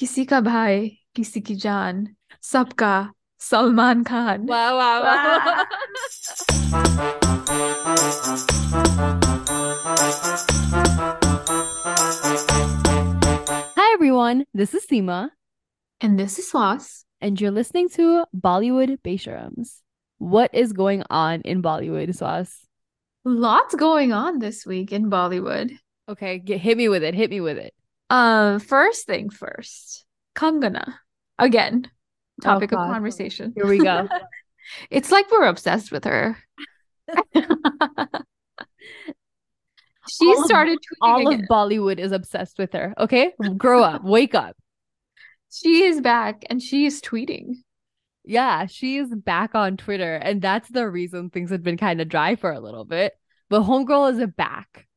किसी का भाई किसी की जान सबका Salman Khan Wow, wow, wow. Hi, everyone. This is Seema, and this is Swas. and you're listening to Bollywood Besharams. What is going on in Bollywood, Swas? Lots going on this week in Bollywood. Okay, get hit me with it. Hit me with it. Um, first thing first, Kangana. Again, topic of conversation. Here we go. It's like we're obsessed with her. she All of- started tweeting All of. Bollywood is obsessed with her. Okay, grow up, wake up. She is back and she is tweeting. Yeah, she is back on Twitter, and that's the reason things have been kind of dry for a little bit. But Homegirl is back.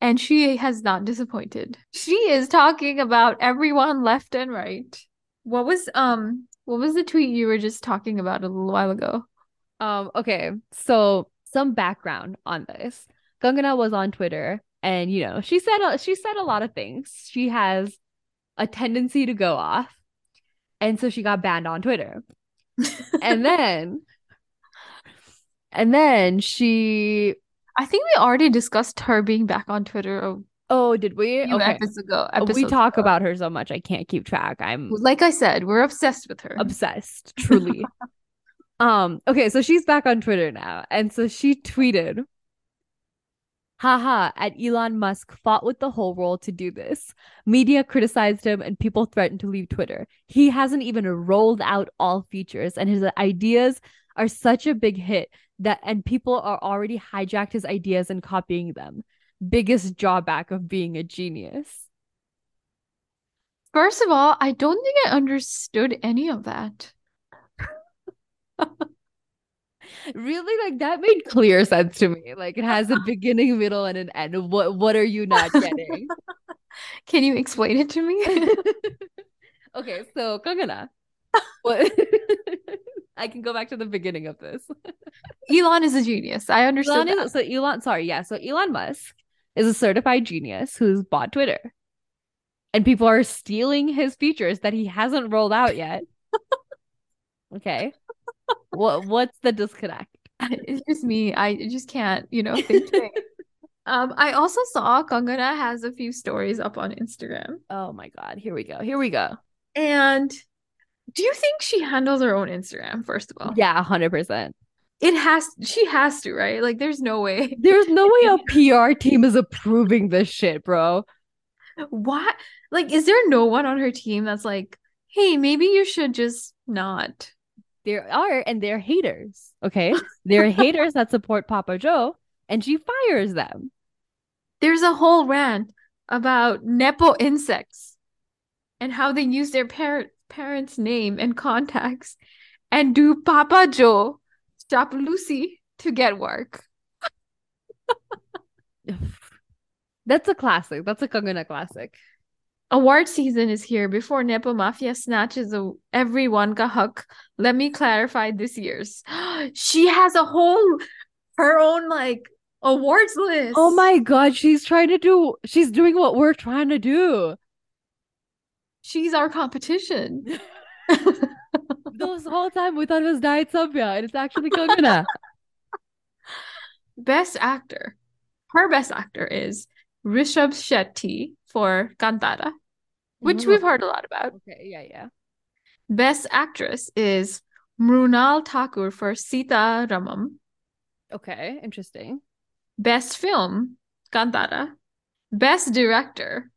And she has not disappointed. She is talking about everyone left and right. What was um what was the tweet you were just talking about a little while ago? Um, okay, so some background on this. Kangana was on Twitter and you know, she said she said a lot of things. She has a tendency to go off. And so she got banned on Twitter. And then and then she I think we already discussed her being back on Twitter a oh, did we? Okay. episodes ago. we talk ago. about her so much I can't keep track. I'm like I said, we're obsessed with her. obsessed truly um okay so she's back on twitter now and so she tweeted haha at elon musk fought with the whole world to do this media criticized him and people threatened to leave twitter he hasn't even rolled out all features and his ideas are such a big hit that and people are already hijacked his ideas and copying them biggest drawback of being a genius First of all, I don't think I understood any of that. Really, like that made clear sense to me. Like it has a beginning, middle, and an end. What what are you not getting? Can you explain it to me? okay, so Kangana. What I can go back to the beginning of this. Elon is a genius. I understand. Elon is, so Elon, sorry, yeah. So Elon Musk is a certified genius who's bought Twitter. And people are stealing his features that he hasn't rolled out yet. okay. What what's the disconnect? It's just me. I just can't, you know, think. Um, I also saw Kangana has a few stories up on Instagram. Oh my god, here we go. Here we go. And do you think she handles her own Instagram, first of all? Yeah, 100%. It has she has to, right? Like there's no way. There's no way a PR team is approving this shit, bro. What? Like, is there no one on her team that's like, hey, maybe you should just not? There are, and they're haters. Okay. They're haters that support Papa Joe, and she fires them. There's a whole rant about Nepo insects and how they use their parent parents' name and contacts and do Papa Joe stop Lucy to get work. That's a classic. That's a Kangana classic. Award season is here before Nepo Mafia snatches a, everyone ka hak. Let me clarify this year's. she has a whole her own like awards list. Oh my god, she's trying to do she's doing what we're trying to do. She's our competition. This whole time we thought it was Diet Sabya, and it's actually Kangana. best actor. Her best actor is Rishabh Shetty for Kantara, which we've mm. heard a lot about. Okay, yeah, yeah. Best actress is Mrunal Thakur for Sita Ramam. Okay, interesting. Best film, Kantara. Best director,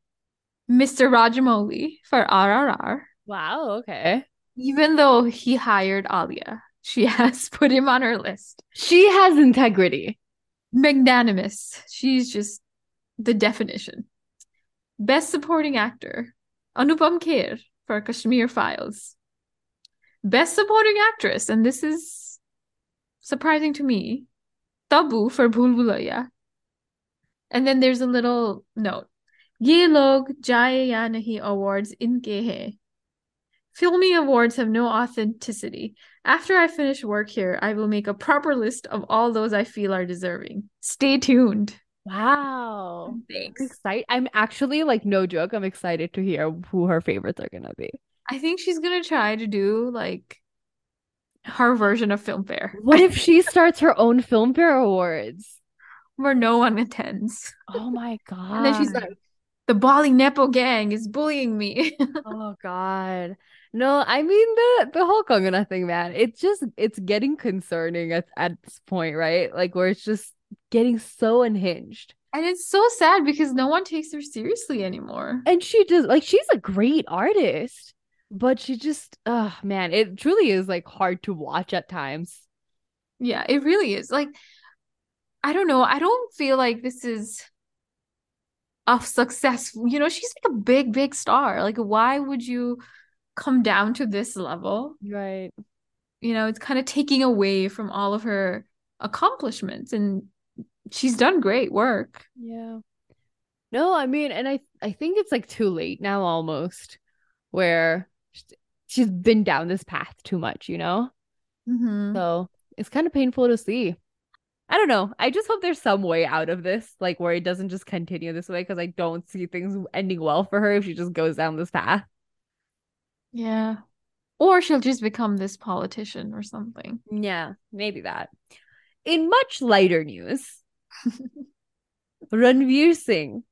Mr. Rajamouli for RRR. Wow, okay. Even though he hired Alia, she has put him on her list. She has integrity. Magnanimous. She's just the definition. Best supporting actor, Anupam Kher for Kashmir Files. Best supporting actress, and this is surprising to me, Tabu for Bhool Bhulaiya. And then there's a little note. ये लोग जाए या नहीं awards इनके हैं. Filmy awards have no authenticity. After I finish work here, I will make a proper list of all those I feel are deserving. Stay tuned. Wow. Thanks. I'm excited. I'm actually like no joke. I'm excited to hear who her favorites are gonna be. I think she's gonna try to do like her version of Filmfare. What if she starts her own Filmfare Awards? Where no one attends. Oh my god. And then she's like, the Bali Nepo gang is bullying me. Oh god. No, I mean the the whole Kangana thing, man. It's just it's getting concerning at, at this point, right? Like where it's just getting so unhinged. and it's so sad because no one takes her seriously anymore. And she just like she's a great artist, but she just oh man, it truly is like hard to watch at times. Yeah, it really is. Like, I don't know. I don't feel like this is a success. You know, she's like a big, big star. Like, why would you come down to this level? Right. You know, it's kind of taking away from all of her accomplishments, and she's done great work. Yeah. No, I mean, and I I think it's like too late now almost where she's been down this path too much, you know? Mm-hmm. So it's kind of painful to see. I don't know. I just hope there's some way out of this, like where it doesn't just continue this way, because I don't see things ending well for her if she just goes down this path. Yeah. Or she'll just become this politician or something. Yeah, maybe that. In much lighter news, Ranveer Singh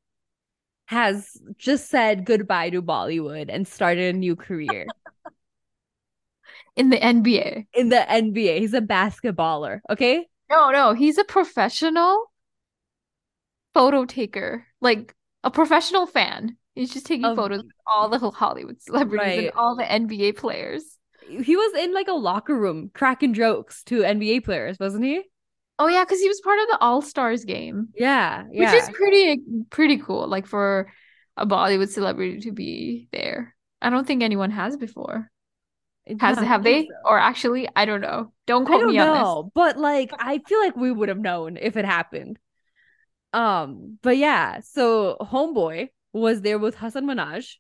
has just said goodbye to Bollywood and started a new career In the NBA. in the NBA. He's a basketballer, okay? No, no, he's a professional photo taker, like a professional fan. He's just taking Of- photos of all the Hollywood celebrities Right. and all the NBA players. He was in like a locker room cracking jokes to NBA players, wasn't he? Oh yeah, because he was part of the All Stars game, Yeah, which is pretty pretty cool. Like for a Bollywood celebrity to be there. I don't think anyone has before. Has have they? so. Or actually, I don't know. Don't I quote don't me on this. but like I feel like we would have known if it happened. Um, but yeah, so Homeboy was there with Hasan Minhaj.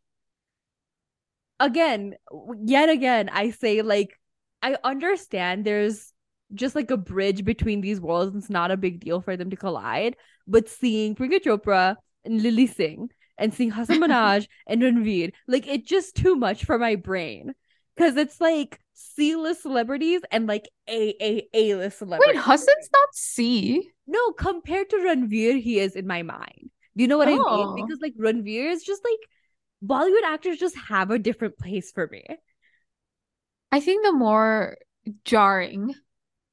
Again, yet again, I say like I understand there's just like a bridge between these worlds. It's not a big deal for them to collide, but seeing Priyanka Chopra and Lilly Singh and seeing Hasan Minhaj and Ranveer, like it's just too much for my brain. Cause it's like C-list celebrities and like A A A list celebrities. Wait, Hasan's not C. No, compared to Ranveer, he is in my mind. Do you know what I Oh. mean? Because like Ranveer is just like Bollywood actors just have a different place for me. I think the more jarring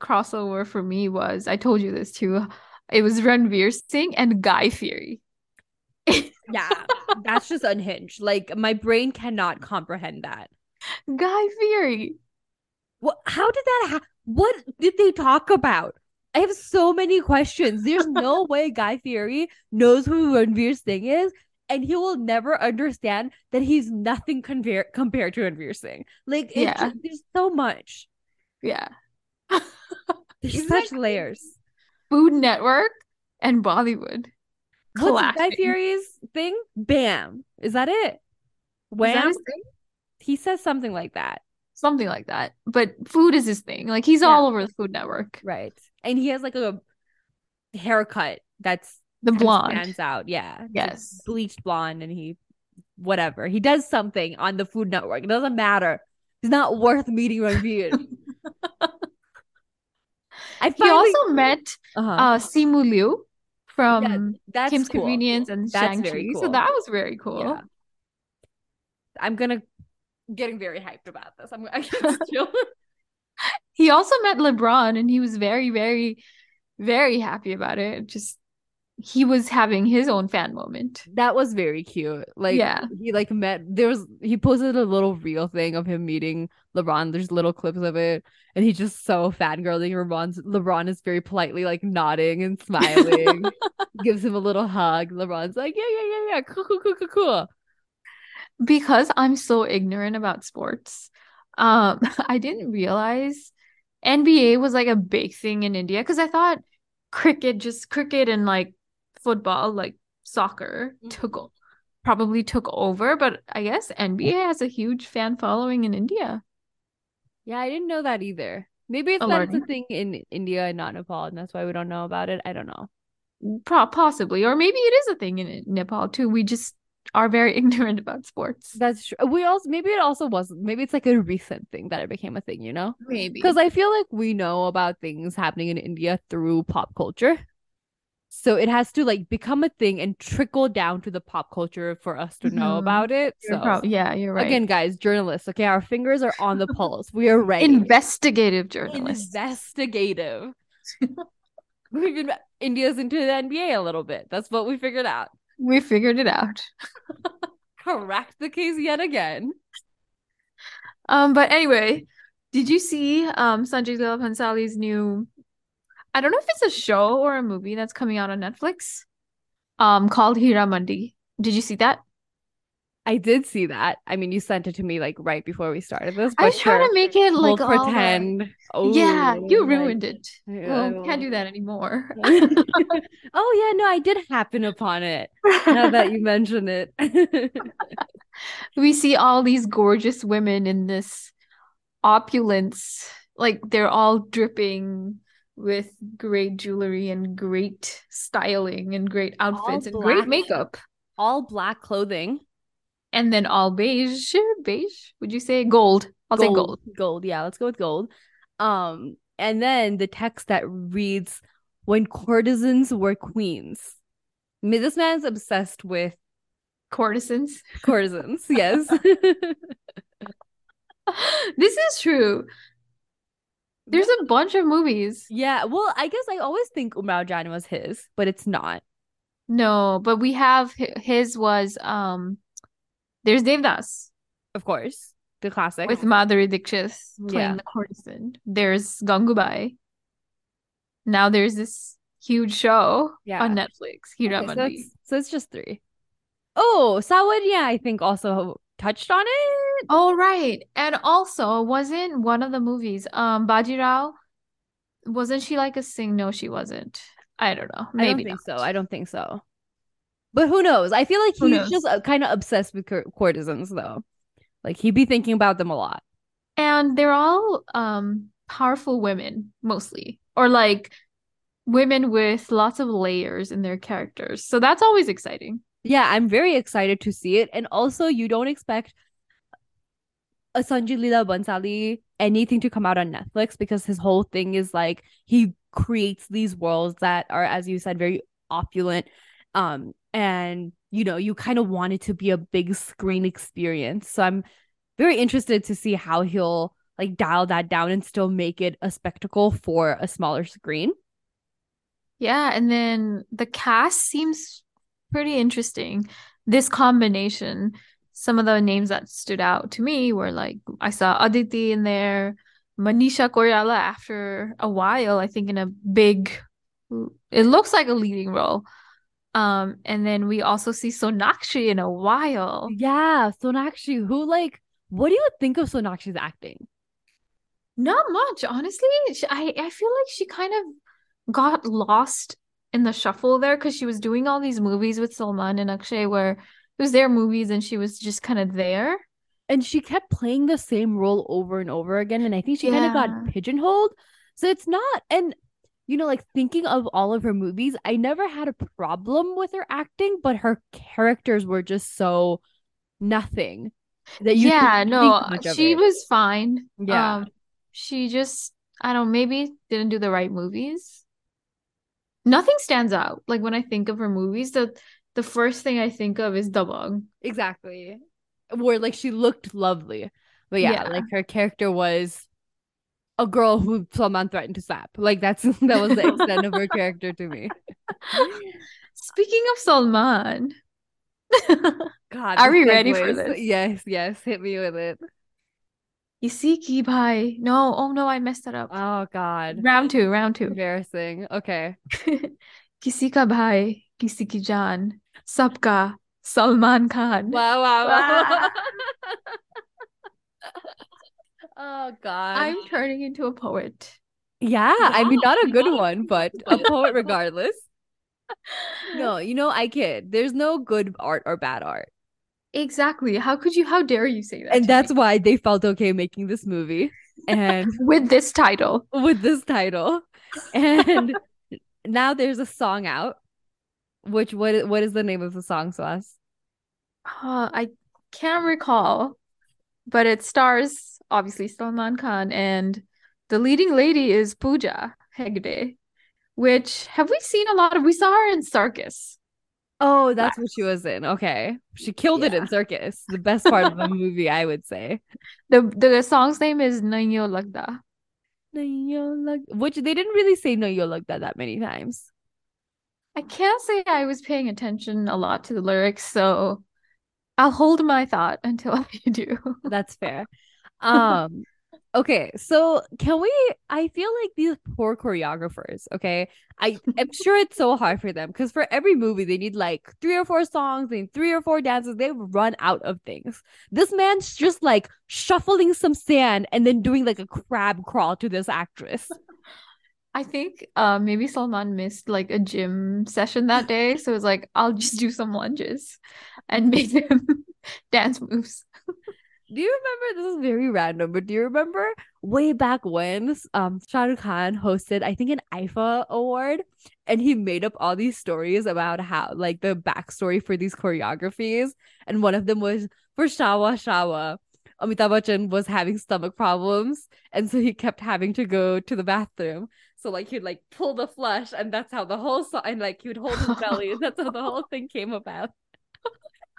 crossover for me was I told you this too. It was Ranveer Singh and Guy Fieri. Yeah, that's just unhinged. Like my brain cannot comprehend that. Guy Fieri. What? How did that? happen? what did they talk about? I have so many questions. There's no way Guy Fieri knows who Ranveer Singh is, and he will never understand that he's nothing compare- compared to Ranveer Singh. Like, Yeah. just- there's so much. Yeah. There's such that layers. Food Network and Bollywood. What's Guy. Fieri's thing? Bam. Is that it? Is that Wham. his thing? He says something like that. Something like that. But food is his thing. Like he's Yeah. all over the Food Network. Right. And he has like a haircut that's The blonde. stands out. Yeah. Yes. bleached blonde and he whatever. He does something on the Food Network. It doesn't matter. He's not worth meeting Ranveer. I He also met uh-huh. uh Simu Liu from that's Kim's cool. Convenience and That's Shang-Chi. very So that was very cool. Yeah. I'm gonna getting very hyped about this. I'm I can't chill. He also met LeBron and he was very, very, very happy about it. Just he was having his own fan moment. That was very cute. Like Yeah. he like met there was he posted a little real thing of him meeting LeBron. There's little clips of it. And he's just so fangirling. LeBron's LeBron is very politely like nodding and smiling. gives him a little hug. LeBron's like, yeah, yeah, yeah, yeah. Cool, cool, cool, cool, cool. Because I'm so ignorant about sports, um, I didn't realize NBA was like a big thing in India because I thought cricket, just cricket and like football, like soccer, Mhm. took probably took over. But I guess NBA has a huge fan following in India. Yeah, I didn't know that either. Maybe it's that's a thing in India and not Nepal, and that's why we don't know about it. I don't know. pro- possibly, or maybe it is a thing in Nepal too. We just are very ignorant about sports. That's true. We also maybe it also wasn't. Maybe it's like a recent thing that it became a thing. You know, Maybe because I feel like we know about things happening in India through pop culture. So it has to like become a thing and trickle down to the pop culture for us to know Mhm. about it. You're So prob- yeah, you're right. again, guys, journalists, okay, our fingers are on the pulse. We are ready. investigative journalists. Investigative. We've been India's into the NBA a little bit. That's what we figured out. We figured it out. Correct the case yet again. Um, but anyway, did you see um Sanjay Leela Bhansali's new? I don't know if it's a show or a movie that's coming out on Netflix. Um, called Heeramandi. Did you see that? I did see that. I mean, you sent it to me like right before we started this. I was trying to make it like we'll all pretend. Oh, Yeah, you my- ruined it. Yeah, Well, can't do that anymore. oh yeah, no, I did happen upon it. Now that you mention it. we see all these gorgeous women in this opulence like they're all dripping with great jewelry and great styling and great outfits and great makeup All black clothing. And then all beige beige would you say gold i'll say gold Gold. Yeah, let's go with gold. Um, and then the text that reads, "When courtesans were queens." I mean, this man's obsessed with courtesans courtesans. yes. this is true there's a bunch of movies yeah. Well, I guess I always think Umrao Jaan was his, but it's not. no but we have his was um there's devdas Of course, the classic. with Madhuri Dixit playing Yeah. the courtesan. There's Gangubai. Now there's this huge show Yeah. on Netflix, Okay, so, it's, so it's just three. Oh, Saawariya, I think also touched on it. Oh right, and also wasn't one of the movies um Bajirao? Wasn't she like a sing? No, she wasn't. I don't know. I Maybe don't think not. so. I don't think so. But who knows? I feel like he's just uh, kind of obsessed with cour- courtesans, though. Like he'd be thinking about them a lot. And they're all um powerful women mostly, or like women with lots of layers in their characters. So that's always exciting. Yeah, I'm very excited to see it. And also, you don't expect a Sanjay Leela Bhansali anything to come out on Netflix because his whole thing is like he creates these worlds that are, as you said, very opulent. Um, and you know, you kind of want it to be a big screen experience. So I'm very interested to see how he'll like dial that down and still make it a spectacle for a smaller screen. Yeah, and then the cast seems pretty interesting. This combination, some of the names that stood out to me were like I saw Aditi in there, Manisha Koirala after a while, I think in a big it looks like a leading role. Um, and then we also see Sonakshi in a while. Yeah, Sonakshi, who like, what do you think of Sonakshi's acting? Not much, honestly. She- I I feel like she kind of got lost in the shuffle there because she was doing all these movies with Salman and Akshay where it was their movies and she was just kind of there. and she kept playing the same role over and over again and i think she kind of got pigeonholed so it's not and you know like thinking of all of her movies i never had a problem with her acting but her characters were just so nothing that you yeah, no, think much of she it. was fine. Yeah. Um, she just I don't know, maybe didn't do the right movies. Nothing stands out. Like when I think of her movies, the the first thing I think of is Dabangg. exactly where like she looked lovely but yeah, Yeah. like her character was a girl who someone threatened to slap. Like that's that was the extent of her character to me. Speaking of Salman, God, are we ready for this? Yes, yes. Hit me with it. You see, Kibai. No, oh no, I messed that up. Oh God. Round two, round two. Embarrassing. Okay. Kisi ka bhai, kisi ki jaan, sabka Salman Khan. Wow, wow, wow. Oh God, I'm turning into a poet. yeah. I mean, not a good Yeah. one, but a poet regardless. No, you know, I kid. There's no good art or bad art, Exactly. How could you? How dare you say that? and that's me? why they felt okay making this movie and with this title. with this title. And now there's a song out Which what what is the name of the song, Swas? Uh, I can't recall, but it stars obviously Salman Khan and the leading lady is Pooja Hegde, which have we seen a lot of? We saw her in Circus. Oh, that's what she was in. Okay. She killed it in Circus. The best part of the movie, I would say. The the song's name is Naiyo Lagda. Nayo lag- Which they didn't really say like that that many times. I can't say I was paying attention a lot to the lyrics, so I'll hold my thought until you do. That's fair. Um okay, so can we I feel like these poor choreographers, okay? I am sure it's so hard for them because for every movie they need like three or four songs, they need three or four dances, they run out of things. This man's just like shuffling some sand and then doing like a crab crawl to this actress. I think uh, maybe Salman missed like a gym session that day, so it's like I'll just do some lunges and make them dance moves. Do you remember this is very random, but do you remember way back when um Shah Rukh Khan hosted, I think, an IIFA award, and he made up all these stories about how like the backstory for these choreographies, and one of them was for Shava Shava. Amitabh Bachchan was having stomach problems, and so he kept having to go to the bathroom. So like he'd like pull the flush, and that's how the whole song, and like he would hold his belly, and that's how the whole thing came about.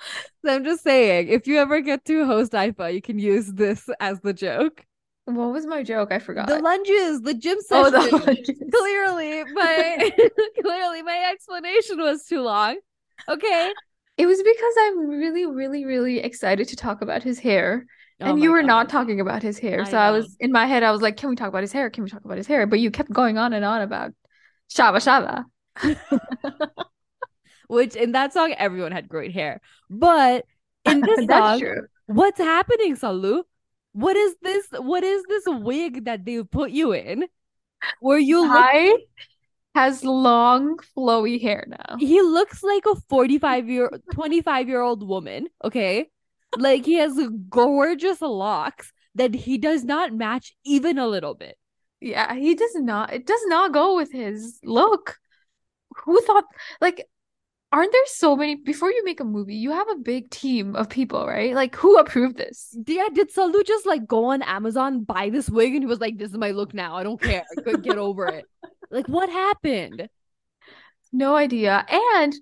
So I'm just saying, if you ever get to host IIFA, you can use this as the joke. What was my joke? I forgot. The lunges, the gym session. oh, the lunges. Clearly, my clearly my explanation was too long. Okay. It was because I'm really, really, really excited to talk about his hair. Oh and you were God. not talking about his hair. I so I was in my head, I was like, can we talk about his hair? Can we talk about his hair? But you kept going on and on about Shava Shava. Which in that song, everyone had great hair. But in this song, true. what's happening, Salu? What is this? What is this wig that they put you in? Where you Ty has long, flowy hair now. he looks like a 45 year 25 year old woman okay like he has gorgeous locks that he does not match even a little bit Yeah, he does not. It does not go with his look. Who thought, like, aren't there so many? Before you make a movie, you have a big team of people, right? Like, who approved this? yeah did salu just like go on amazon buy this wig and he was like this is my look now i don't care I get over it like what happened No idea. And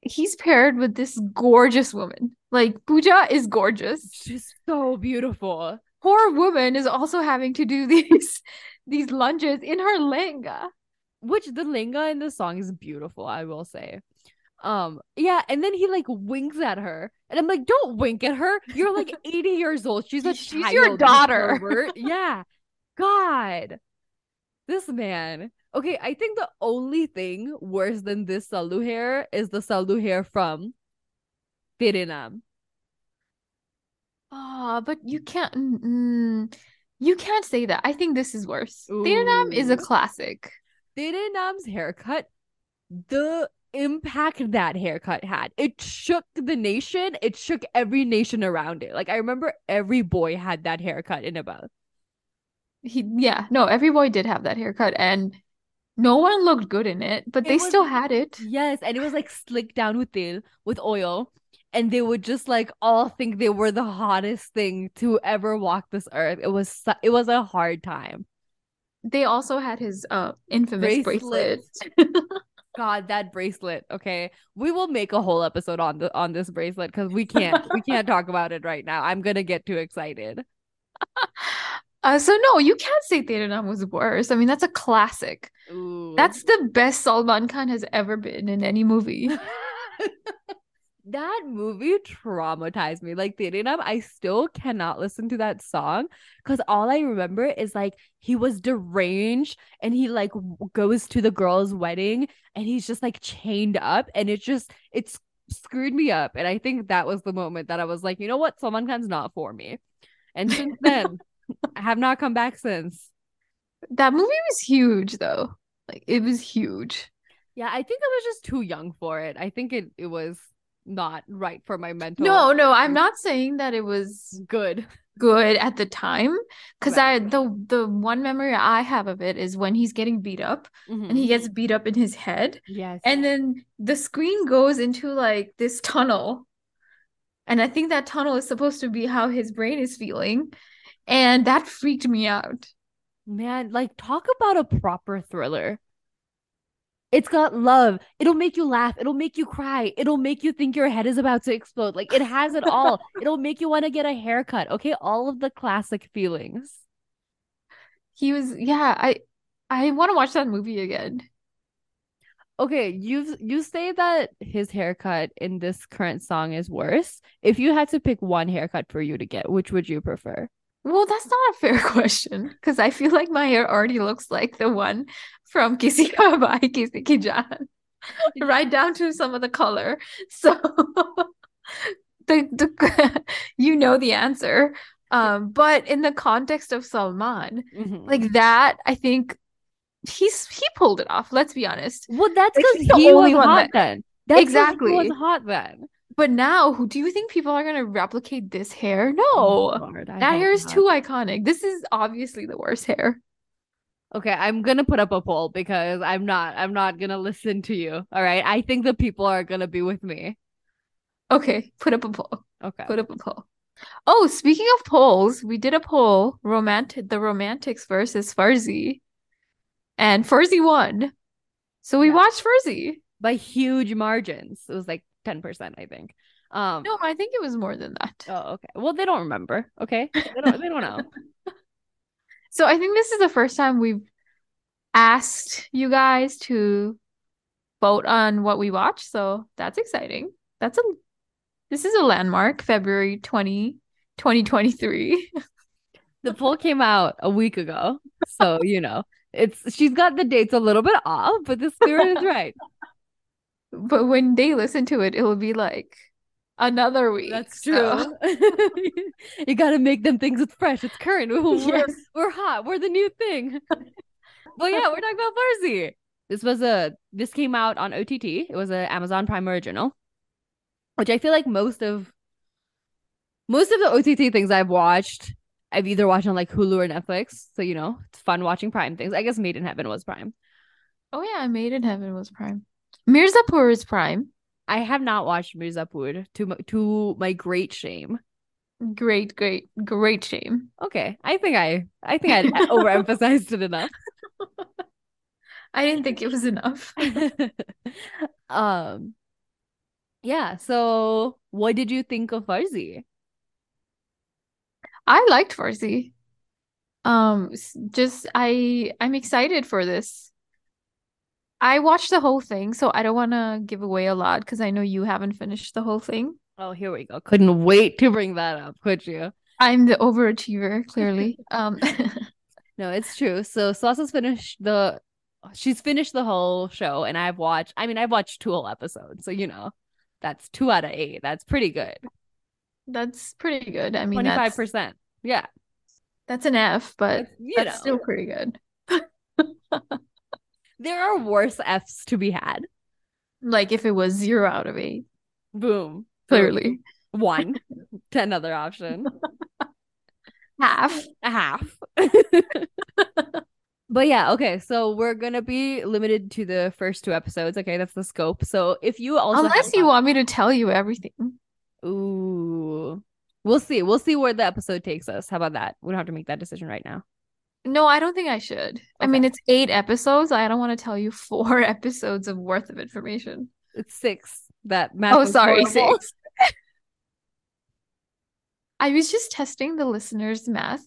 he's paired with this gorgeous woman. Like, puja is gorgeous. she's so beautiful Poor woman is also having to do these these lunges in her lenga. which the linga in the song is beautiful i will say um yeah and then he like winks at her and i'm like don't wink at her you're like 80 years old she's a She's child, your daughter. yeah god this man okay i think the only thing worse than this salu hair is the salu hair from Tere Naam. Ah, but you can't. Mm, you can't say that. I think this is worse. Tere Naam is a classic. Tere Naam's haircut the impact that haircut had it shook the nation it shook every nation around it like i remember every boy had that haircut in about He, yeah, no, every boy did have that haircut, and no one looked good in it, but It they was- still had it. yes and it was like slicked down with tel with oil and they would just like all think they were the hottest thing to ever walk this earth it was su- it was a hard time They also had his uh infamous Bracelet. bracelet. god that bracelet okay we will make a whole episode on the on this bracelet because we can't we can't talk about it right now i'm gonna get too excited Uh, so no, you can't say Tere Naam was worse. I mean, that's a classic. Ooh. That's the best Salman Khan has ever been in any movie. that movie traumatized me. Like Tere Naam, I still cannot listen to that song because all I remember is like he was deranged and he like goes to the girl's wedding and he's just like chained up and it just it's screwed me up. And I think that was the moment that I was like, you know what, Salman Khan's not for me. And since then, I have not come back since. That movie was huge, though. Like, it was huge. Yeah, I think I was just too young for it. I think it it was not right for my mental. No, no, I'm not saying that it was good. good at the time because I the the one memory I have of it is when he's getting beat up and he gets mm-hmm. beat up in his head yes, and then the screen goes into like this tunnel and I think that tunnel is supposed to be how his brain is feeling and that freaked me out. man, like talk about a proper thriller. It's got love. It'll make you laugh. It'll make you cry. It'll make you think your head is about to explode. Like it has it all. It'll make you want to get a haircut. Okay, all of the classic feelings. He was yeah, I I want to watch that movie again. Okay, you you say that his haircut in this current song is worse. If you had to pick one haircut for you to get, which would you prefer? Well, that's not a fair question because I feel like my hair already looks like the one from Kisi Ka Bhai Kisi Ki Jaan, right down to some of the color. So the the you know the answer. Um, but in the context of Salman, Mhm. like that, I think he's he pulled it off. Let's be honest. well, that's like, because the he was hot that- then. That's Exactly. he was hot then. But now, who do you think people are gonna replicate this hair? No, Oh, Lord, that hair is not. too iconic. This is obviously the worst hair. Okay, I'm gonna put up a poll because I'm not I'm not gonna listen to you. All right. I think the people are gonna be with me. Okay, put up a poll. Okay. Put up a poll. Oh, speaking of polls, we did a poll, romantic the romantics versus Farzi. And Farzi won. So we Yeah. watched Farzi. By huge margins. It was like 10%, I think. Um No, I think it was more than that. Oh, okay. Well, they don't remember. Okay. They don't they don't know. So I think this is the first time we've asked you guys to vote on what we watch. So that's exciting. That's a this is a landmark, February 20, 2023. The poll came out a week ago. So, you know, it's she's got the dates a little bit off, but the spirit is right. But when they listen to it, it'll be like another week. That's so- true. you got to make them things it's fresh. It's current. We're, Yes. we're hot. We're the new thing. but yeah, we're talking about Farzi. This was a this came out on OTT. It was a Amazon Prime original, which I feel like most of most of the OTT things I've watched, I've either watched on like Hulu or Netflix. So you know, it's fun watching Prime things. I guess Made in Heaven was Prime. Oh yeah, Made in Heaven was Prime. Mirzapur is Prime. I have not watched Mirzapur to my, to my great shame. Great, great, great shame. Okay, I think I I think I overemphasized it enough. I didn't think it was enough. um yeah, so what did you think of Farzi? I liked Farzi. Um, just I I'm excited for this. I watched the whole thing, so I don't want to give away a lot because I know you haven't finished the whole thing. Oh, here we go. Couldn't wait to bring that up, could you? I'm the overachiever, clearly. Um, No, it's true. So Swas's finished the she's finished the whole show and I've watched I mean I've watched two whole episodes. So you know, that's two out of eight. That's pretty good. that's pretty good. I mean, twenty five percent. Yeah. that's an F, but That's, that's know, still pretty good. there are worse Fs to be had. Like if it was zero out of eight, Boom. clearly One. To another option. half. a half. but yeah, okay. So we're gonna be limited to the first two episodes. Okay, that's the scope. So if you also Unless you want me to tell you everything. ooh, we'll see. We'll see where the episode takes us. How about that? We don't have to make that decision right now. No, I don't think I should. I mean, it's eight episodes. I don't want to tell you four episodes of worth of information. It's six. That math. Oh, sorry, horrible. six. I was just testing the listeners' math,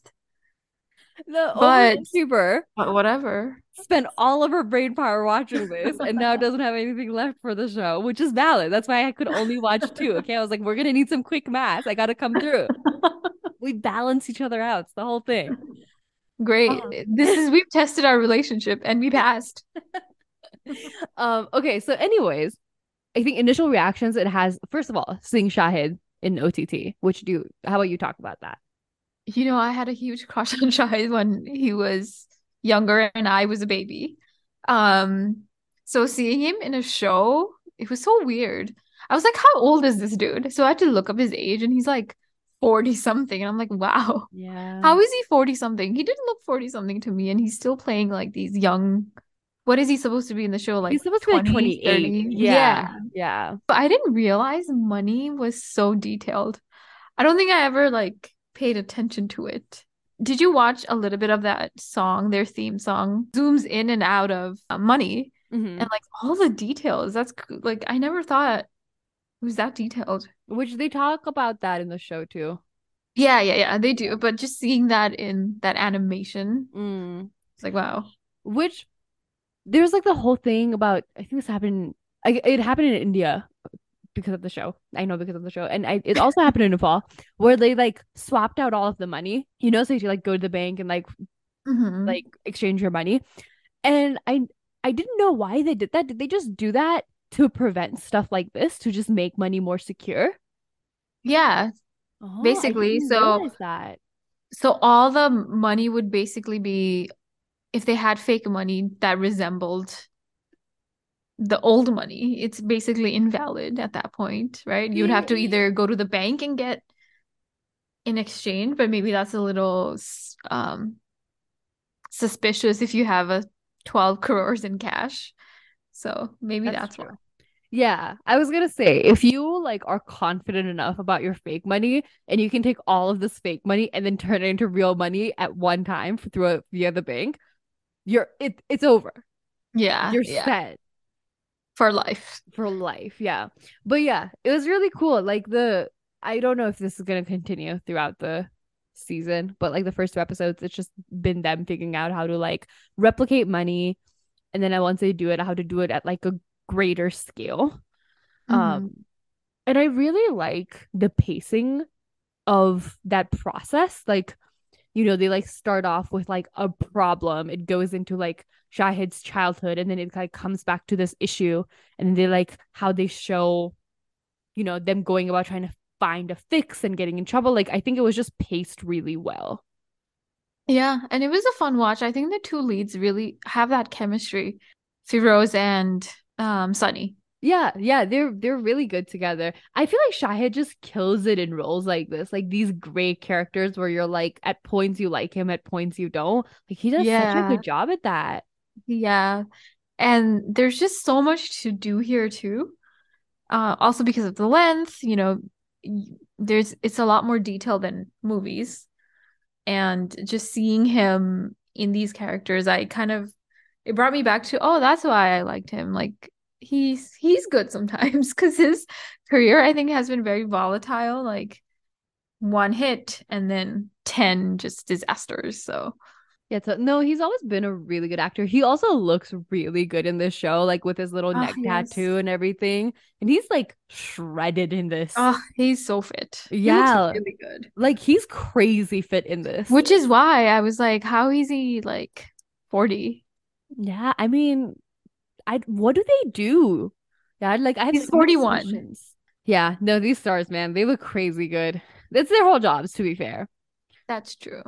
The But- overachiever but whatever. spent all of her brain power watching this, and now doesn't have anything left for the show, which is valid. That's why I could only watch two. Okay, I was like, we're gonna need some quick math. I gotta come through. we balance each other out. It's the whole thing. Great. Uh-huh. This is we've tested our relationship and we passed. Um, okay, so anyways, I think initial reactions it has first of all, seeing Shahid in OTT, which do how about you talk about that? You know, I had a huge crush on Shahid when he was younger and I was a baby. Um, so seeing him in a show, it was so weird. I was like, how old is this dude? So I had to look up his age, and he's like 40 something. And I'm like, wow, Yeah. how is he 40 something? He didn't look 40 something to me, and he's still playing like these young. What is he supposed to be in the show? Like He's supposed to be like 20, 28. 30? Yeah. Yeah. But I didn't realize money was so detailed. I don't think I ever like paid attention to it. Did you watch a little bit of that song, their theme song? Zooms in and out of uh, money Mhm. and like all the details. That's like I never thought it was that detailed. Which they talk about that in the show too. Yeah, yeah, yeah, they do. But just seeing that in that animation, Mm. it's like wow. Which there's like the whole thing about I think this happened like it happened in India because of the show. I know because of the show. And I, it also happened in Nepal where they like swapped out all of the money. You know, so you like go to the bank and like Mhm. like exchange your money. And I I didn't know why they did that. Did they just do that to prevent stuff like this to just make money more secure? Yeah. Oh, Basically, so- that. So all the money would basically be if they had fake money that resembled the old money, it's basically invalid at that point, right? You would have to either go to the bank and get in exchange, but maybe that's a little um suspicious if you have a 12 crores in cash. So maybe That's that's, why. Yeah, I was gonna say if you like are confident enough about your fake money and you can take all of this fake money and then turn it into real money at one time through it via the bank, you're it it's over. Yeah, You're yeah, set for life. for life. Yeah. But yeah, it was really cool. Like the I don't know if this is gonna continue throughout the season, but like the first two episodes, it's just been them figuring out how to like replicate money and then once they do it, how to do it at like a greater scale. Mhm. Um, and I really like the pacing of that process. Like, you know, they like start off with like a problem. It goes into like Shahid's childhood, and then it like comes back to this issue, and then they like how they show, you know, them going about trying to find a fix and getting in trouble. Like, I think it was just paced really well. Yeah, and it was a fun watch. I think the two leads really have that chemistry, Firoz and um Sunny. Yeah, yeah, they're they're really good together. I feel like Shahid just kills it in roles like this, like these great characters where you're like at points you like him, at points you don't. Like he does such a good job at that. Yeah. And there's just so much to do here too. Uh also because of the length, you know, there's it's a lot more detail than movies. And just seeing him in these characters, I kind of it brought me back to, oh, that's why I liked him. Like he's he's good sometimes because his career I think has been very volatile, like one hit and then 10 just disasters. So Yeah, so no, he's always been a really good actor. He also looks really good in this show, like with his little Oh, neck yes. tattoo and everything. And he's like shredded in this. oh, he's so fit. Yeah. really good. Like he's crazy fit in this. Which is why I was like, how is he like 40? yeah, I mean, I what do they do? Yeah, like I have He's 41. assumptions. Yeah, no, these stars, man, they look crazy good. That's their whole jobs, to be fair. That's true.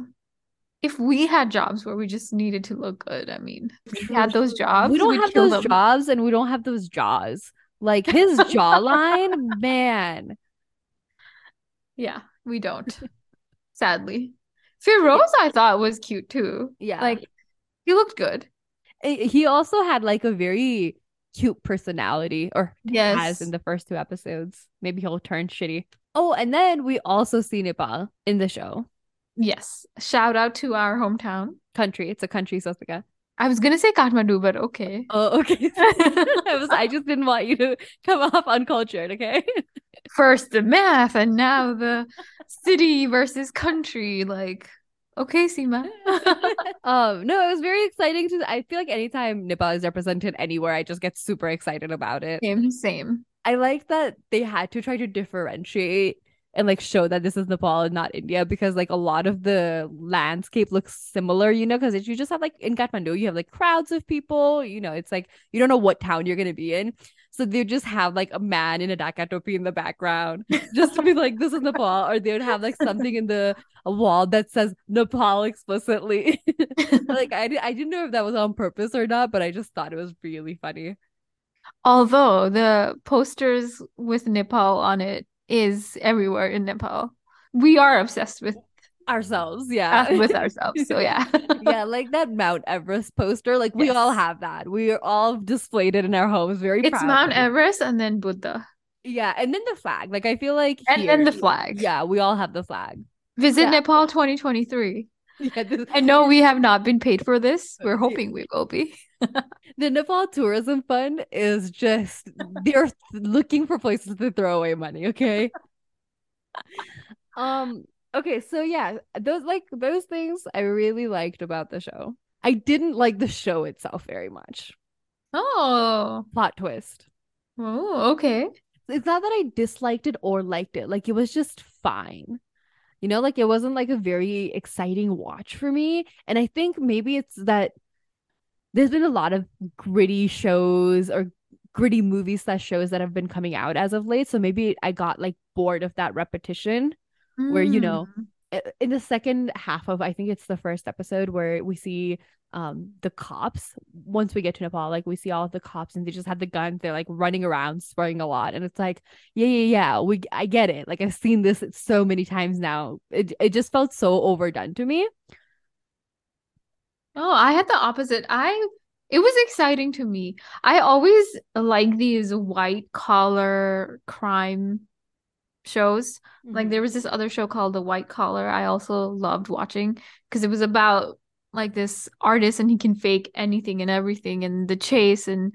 If we had jobs where we just needed to look good, I mean, we had those jobs, we don't have those them. jobs and we don't have those jaws. Like his jawline, man. Yeah, we don't. Sadly. Firoz, I thought was cute too. Yeah. Like he looked good. Eh, He also had like a very cute personality, or has Yes. in the first two episodes. Maybe he'll turn shitty. Oh, and then we also see Nepal in the show. Yes. Shout out to our hometown. Country. It's a country, Sasika. I was gonna say Kathmandu, but okay. Oh, okay. I was I just didn't want you to come off uncultured, okay? First the math and now the city versus country. Like, okay, Seema. um, no, it was very exciting to I feel like anytime Nepal is represented anywhere, I just get super excited about it. same, same. I like that they had to try to differentiate and like show that this is Nepal and not India because like a lot of the landscape looks similar, you know, because you just have like in Kathmandu, you have like crowds of people, you know, it's like you don't know what town you're gonna be in. So they just have like a man in a Dhaka topi in the background just to be like, this is Nepal, or they would have like something in the wall that says Nepal explicitly. like I, I didn't know if that was on purpose or not, but I just thought it was really funny. Although the posters with Nepal on it is everywhere in Nepal. We are obsessed with ourselves, yeah. with ourselves. So yeah. yeah, like that Mount Everest poster. Like we Yes. all have that. We are all displayed it in our homes very It's Mount. Everest and then Buddha. Yeah, and then the flag. Like I feel like And then the flag. Yeah, we all have the flag. Visit Yeah. Nepal 2023. Yeah, the, I know we have not been paid for this. We're hoping we will be. the Nepal Tourism Fund is just they're looking for places to throw away money, okay? um, okay, so yeah, those like those things I really liked about the show. I didn't like the show itself very much. Oh. Plot twist. Oh, okay. It's not that I disliked it or liked it. Like it was just fine. You know, like it wasn't like a very exciting watch for me. And I think maybe it's that there's been a lot of gritty shows or gritty movies slash shows that have been coming out as of late. So maybe I got like bored of that repetition. Where, you know, Mm. In the second half of I think it's the first episode where we see um the cops once we get to Nepal, like we see all of the cops and they just have the guns, they're like running around spraying a lot. And it's like, yeah, yeah, yeah, we I get it. Like I've seen this so many times now. It it just felt so overdone to me. Oh, I had the opposite. I it was exciting to me. I always like these white collar crime shows. Like there was this other show called The White Collar I also loved watching because it was about like this artist and he can fake anything and everything and the chase and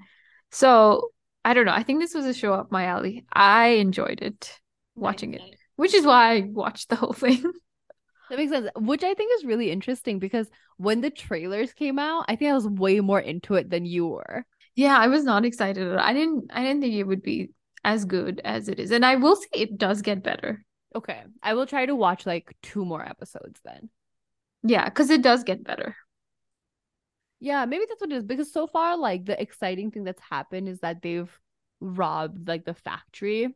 so I don't know. I think this was a show up my alley. I enjoyed it watching it, which is why I watched the whole thing. That makes sense. Which I think is really interesting because when the trailers came out, I think I was way more into it than you were. Yeah, I was not excited. at all. I didn't I didn't think it would be as good as it is. And I will say it does get better. Okay. I will try to watch like two more episodes then. Yeah, because it does get better. Yeah, maybe that's what it is because so far, like the exciting thing that's happened is that they've robbed like the factory,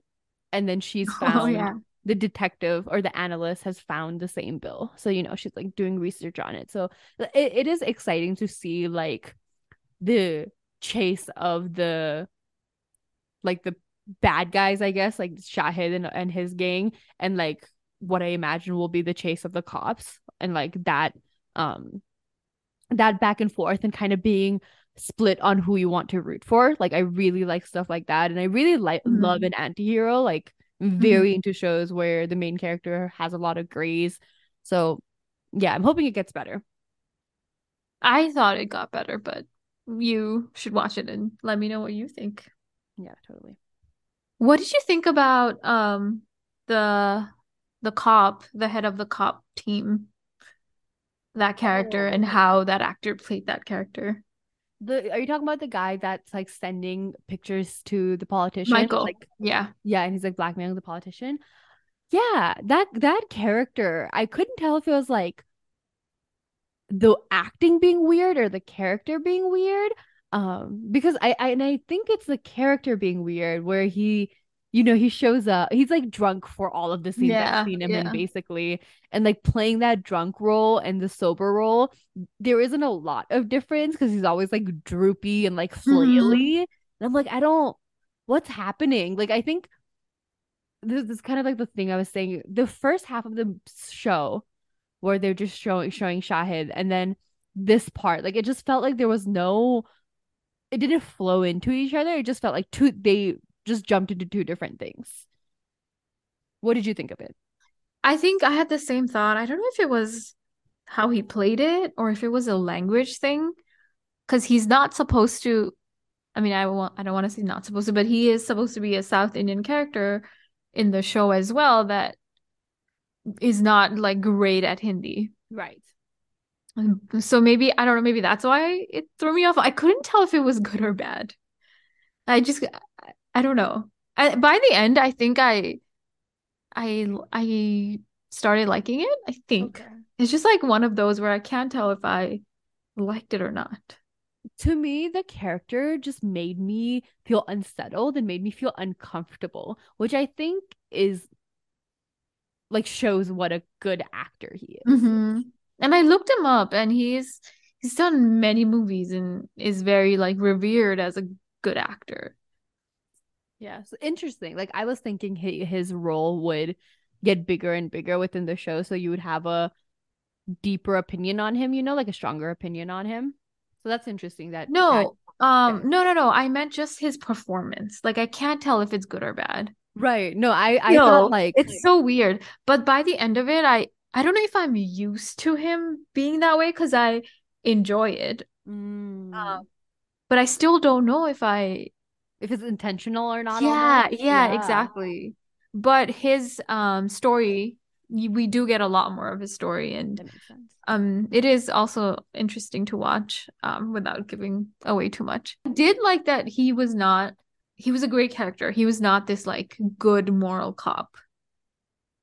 and then she's Oh, found yeah. the detective or the analyst has found the same bill. So you know she's like doing research on it. So it, it is exciting to see like the chase of the like the bad guys, I guess, like Shahid and, and his gang, and like what I imagine will be the chase of the cops and like that um that back and forth and kind of being split on who you want to root for. Like I really like stuff like that. And I really like Mhm. love an anti-hero. Like very into shows where the main character has a lot of grays. So yeah, I'm hoping it gets better. I thought it got better, but you should watch it and let me know what you think. Yeah, totally. What did you think about um the the cop, the head of the cop team? That character and Oh. how that actor played that character. The are you talking about the guy that's like sending pictures to the politician? Michael. Like Yeah. yeah, and he's like blackmailing the politician. Yeah, that that character, I couldn't tell if it was like the acting being weird or the character being weird. Um, because I, I and I think it's the character being weird where he, you know, he shows up, he's like drunk for all of the scenes Yeah, I've seen him in basically, and like playing that drunk role and the sober role, there isn't a lot of difference because he's always like droopy and like mm-hmm. flaily. And I'm like, I don't, what's happening? Like, I think this is kind of like the thing I was saying. The first half of the show, where they're just showing showing Shahid, and then this part, like it just felt like there was no, it didn't flow into each other. It just felt like two. They just jumped into two different things. What did you think of it? I think I had the same thought. I don't know if it was how he played it or if it was a language thing. Because he's not supposed to, I mean, I want I don't want to say not supposed to, but he is supposed to be a South Indian character in the show as well that is not like great at Hindi. Right. Um, So maybe I don't know, maybe that's why it threw me off. I couldn't tell if it was good or bad. I just I, don't know. I, by the end, I think I I I started liking it. I think it's just like one of those where I can't tell if I liked it or not. To me, the character just made me feel unsettled and made me feel uncomfortable, which I think is like shows what a good actor he is. Mhm. And I looked him up, and he's he's done many movies and is very like revered as a good actor. Yeah, so interesting. Like I was thinking his, his role would get bigger and bigger within the show, so you would have a deeper opinion on him, you know, like a stronger opinion on him. So that's interesting that No, um, no, no, no. I meant just his performance. Like I can't tell if it's good or bad. right. No, I I No, thought like It's so weird. But by the end of it, I I don't know if I'm used to him being that way because I enjoy it. mm, Um, but I still don't know if I if it's intentional or not. yeah, almost. yeah, exactly. But his um story, we do get a lot more of his story and That makes sense. um it is also interesting to watch um without giving away too much. I did like that he was not he was a great character. He was not this like good moral cop.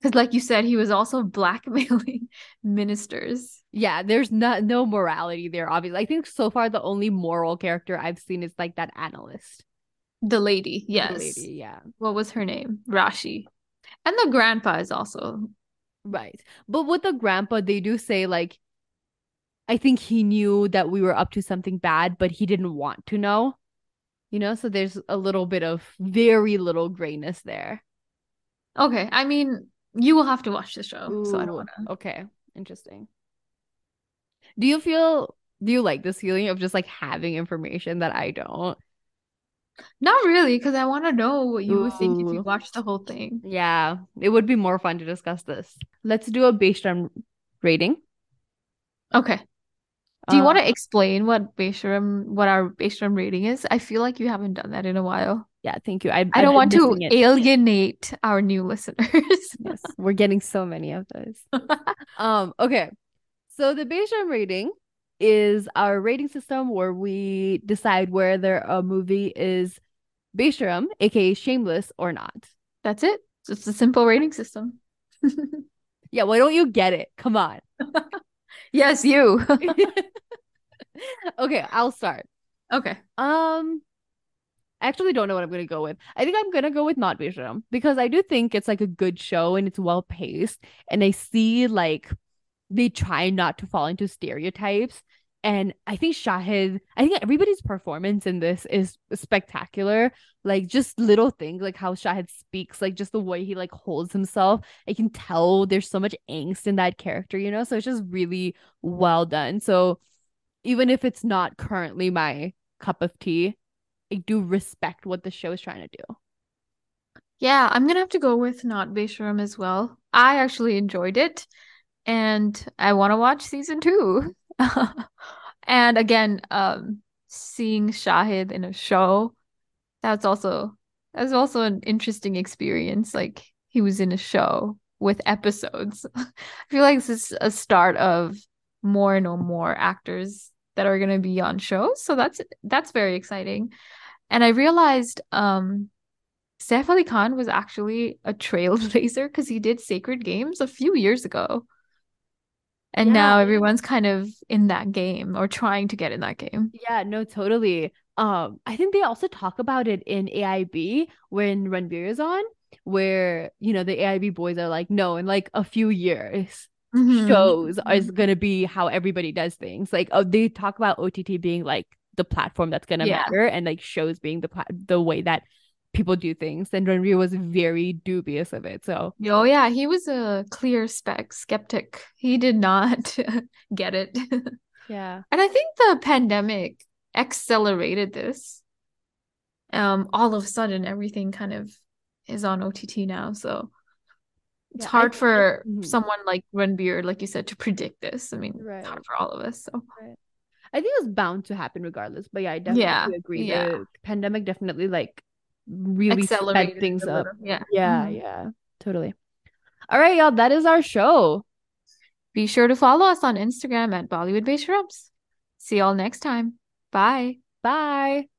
Because like you said, he was also blackmailing ministers. Yeah, there's not no morality there, obviously. I think so far the only moral character I've seen is like that analyst. The lady, the yes. lady, yeah. What was her name? Rashi. And the grandpa is also Right. But with the grandpa, they do say like I think he knew that we were up to something bad, but he didn't want to know. You know, so there's a little bit of very little grayness there. okay. I mean, you will have to watch the show, so I don't want to. okay. Interesting. Do you feel do you like this feeling of just like having information that I don't? Not really, because I want to know what you would think if you Ooh. watched the whole thing. Yeah, it would be more fun to discuss this. Let's do a based on rating. Okay. Do you want Um, to explain what Beishram, what our Beishram rating is? I feel like you haven't done that in a while. yeah, thank you. I I don't want to it. alienate our new listeners. Yes, we're getting so many of those. Um, okay. So the Beishram rating is our rating system where we decide whether a movie is Beishram, aka shameless, or not. That's it. It's just a simple rating system. Yeah, why don't you get it? Come on. Yes, you. Okay, I'll start. Okay. Um, I actually don't know what I'm gonna go with. I think I'm gonna go with not Beishram because I do think it's like a good show and it's well paced, and I see like they try not to fall into stereotypes. And I think Shahid, I think everybody's performance in this is spectacular. Like just little things, like how Shahid speaks, like just the way he like holds himself. I can tell there's so much angst in that character, you know? So it's just really well done. So even if it's not currently my cup of tea, I do respect what the show is trying to do. Yeah, I'm gonna have to go with not Beishram as well. I actually enjoyed it, and I want to watch season two. And again, um, seeing Shahid in a show, that's also that's also an interesting experience. Like he was in a show with episodes. I feel like this is a start of more and more actors that are gonna be on shows. So that's that's very exciting. And I realized um Saif Ali Khan was actually a trailblazer because he did Sacred Games a few years ago. And now everyone's kind of in that game or trying to get in that game. Yeah, no, totally. Um, I think they also talk about it in AIB when Ranbir is on, where you know the AIB boys are like, no, in like a few years, Mhm. shows is gonna be how everybody does things. Like, oh, they talk about OTT being like the platform that's gonna Yeah. matter, and like shows being the pla- the way that people do things. And Ranbir was very dubious of it. So Oh yeah, he was a clear spec skeptic. He did not get it. yeah, And I think the pandemic accelerated this. Um, all of a sudden everything kind of is on OTT now, so it's Yeah, I hard think- for Mhm. someone like Ranbir, like you said, to predict this. I mean, it's Right. hard for all of us. So I think it's bound to happen regardless. But yeah, I definitely Yeah, agree. yeah. The pandemic definitely like really sped things up. Yeah. Yeah, Mhm. yeah, totally. All right, y'all. That is our show. Be sure to follow us on Instagram at Bollywood Based Shrubs. See y'all next time. Bye. Bye.